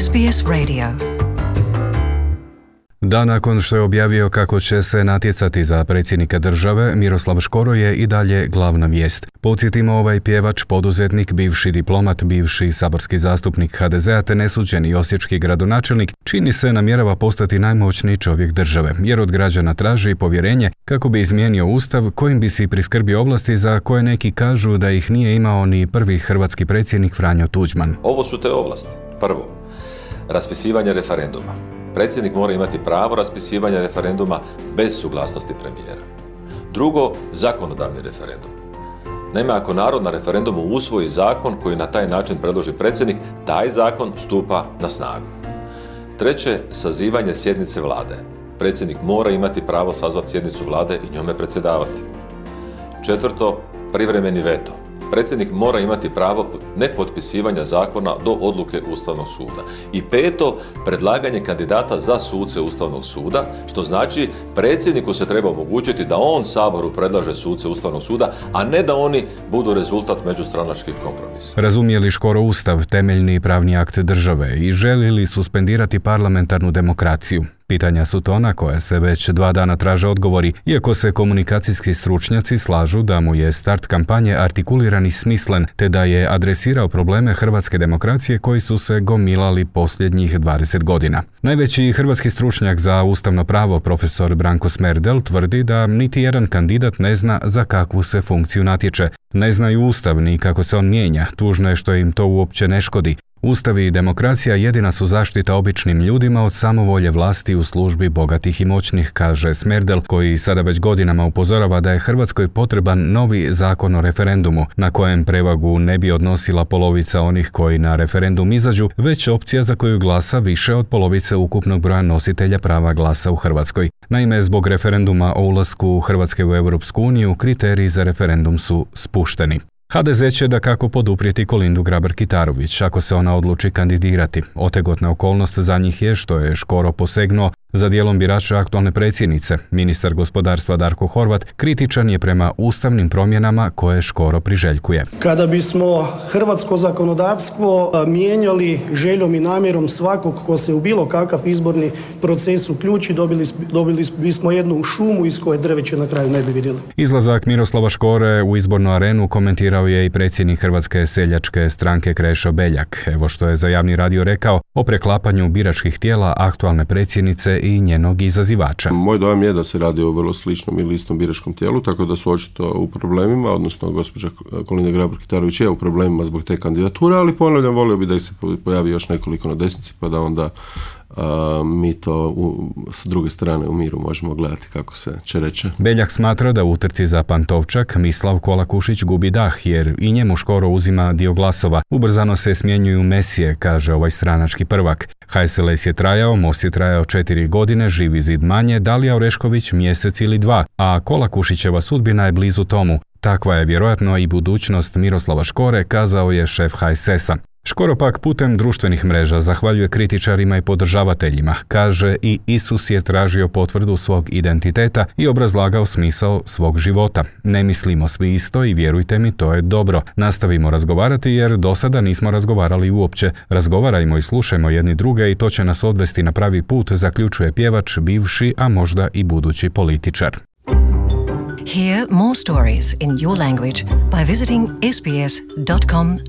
SBS Radio Da nakon što je objavio kako će se natjecati za predsjednika države, Miroslav Škoro je i dalje glavna vijest. Podsjetimo ovaj pjevač, poduzetnik, bivši diplomat, bivši saborski zastupnik HDZ-a te nesuđeni osječki gradonačelnik, čini se namjerava postati najmoćniji čovjek države, jer od građana traži povjerenje kako bi izmijenio ustav kojim bi si priskrbio ovlasti za koje neki kažu da ih nije imao ni prvi hrvatski predsjednik Franjo Tuđman. Ovo su te ovlasti. Prvo, raspisivanje referenduma predsjednik mora imati pravo raspisivanja referenduma bez suglasnosti premijera. Drugo, zakonodavni referendum. Naime, ako narod na referendumu usvoji zakon koji na taj način predloži predsjednik, taj zakon stupa na snagu. Treće, sazivanje sjednice vlade. Predsjednik mora imati pravo sazvati sjednicu vlade i njome predsjedavati. Četvrto, privremeni veto predsjednik mora imati pravo nepotpisivanja zakona do odluke Ustavnog suda. I peto, predlaganje kandidata za suce Ustavnog suda, što znači predsjedniku se treba omogućiti da on Saboru predlaže suce Ustavnog suda, a ne da oni budu rezultat međustranačkih kompromisa. Razumije li škoro Ustav temeljni pravni akt države i želi li suspendirati parlamentarnu demokraciju? Pitanja su to na koje se već dva dana traže odgovori, iako se komunikacijski stručnjaci slažu da mu je start kampanje artikuliran i smislen, te da je adresirao probleme hrvatske demokracije koji su se gomilali posljednjih 20 godina. Najveći hrvatski stručnjak za ustavno pravo, profesor Branko Smerdel, tvrdi da niti jedan kandidat ne zna za kakvu se funkciju natječe, ne znaju ustav ni kako se on mijenja, tužno je što im to uopće ne škodi. Ustavi i demokracija jedina su zaštita običnim ljudima od samovolje vlasti u službi bogatih i moćnih, kaže Smerdel, koji sada već godinama upozorava da je Hrvatskoj potreban novi zakon o referendumu, na kojem prevagu ne bi odnosila polovica onih koji na referendum izađu, već opcija za koju glasa više od polovice ukupnog broja nositelja prava glasa u Hrvatskoj. Naime, zbog referenduma o ulasku Hrvatske u Europsku uniju, kriteriji za referendum su spušteni. HDZ će da kako poduprijeti Kolindu Grabar-Kitarović ako se ona odluči kandidirati. Otegotna okolnost za njih je što je Škoro posegnuo za dijelom birača aktualne predsjednice, ministar gospodarstva Darko Horvat kritičan je prema ustavnim promjenama koje Škoro priželjkuje. Kada bismo hrvatsko zakonodavstvo mijenjali željom i namjerom svakog ko se u bilo kakav izborni proces uključi, dobili, dobili bismo jednu šumu iz koje drveće na kraju ne bi vidjeli. Izlazak Miroslava Škore u izbornu arenu komentirao je i predsjednik Hrvatske seljačke stranke Krešo Beljak. Evo što je za javni radio rekao o preklapanju biračkih tijela aktualne predsjednice i njenog izazivača. Moj dojam je da se radi o vrlo sličnom ili istom biračkom tijelu, tako da su očito u problemima, odnosno gospođa Kolina Grabar-Kitarović je u problemima zbog te kandidature, ali ponavljam, volio bi da se pojavi još nekoliko na desnici, pa da onda mi to u, s druge strane u miru možemo gledati kako se će reće. Beljak smatra da u utrci za Pantovčak Mislav Kolakušić gubi dah jer i njemu škoro uzima dio glasova. Ubrzano se smjenjuju Mesije, kaže ovaj stranački prvak. HSLS je trajao, Most je trajao četiri godine, živi zid manje, Dalija Orešković mjesec ili dva, a Kolakušićeva sudbina je blizu tomu. Takva je vjerojatno i budućnost Miroslava Škore, kazao je šef HSS-a. Škoro pak putem društvenih mreža zahvaljuje kritičarima i podržavateljima. Kaže i Isus je tražio potvrdu svog identiteta i obrazlagao smisao svog života. Ne mislimo svi isto i vjerujte mi, to je dobro. Nastavimo razgovarati jer do sada nismo razgovarali uopće. Razgovarajmo i slušajmo jedni druge i to će nas odvesti na pravi put, zaključuje pjevač, bivši, a možda i budući političar. Hear more stories in your language by visiting sbs.com.au.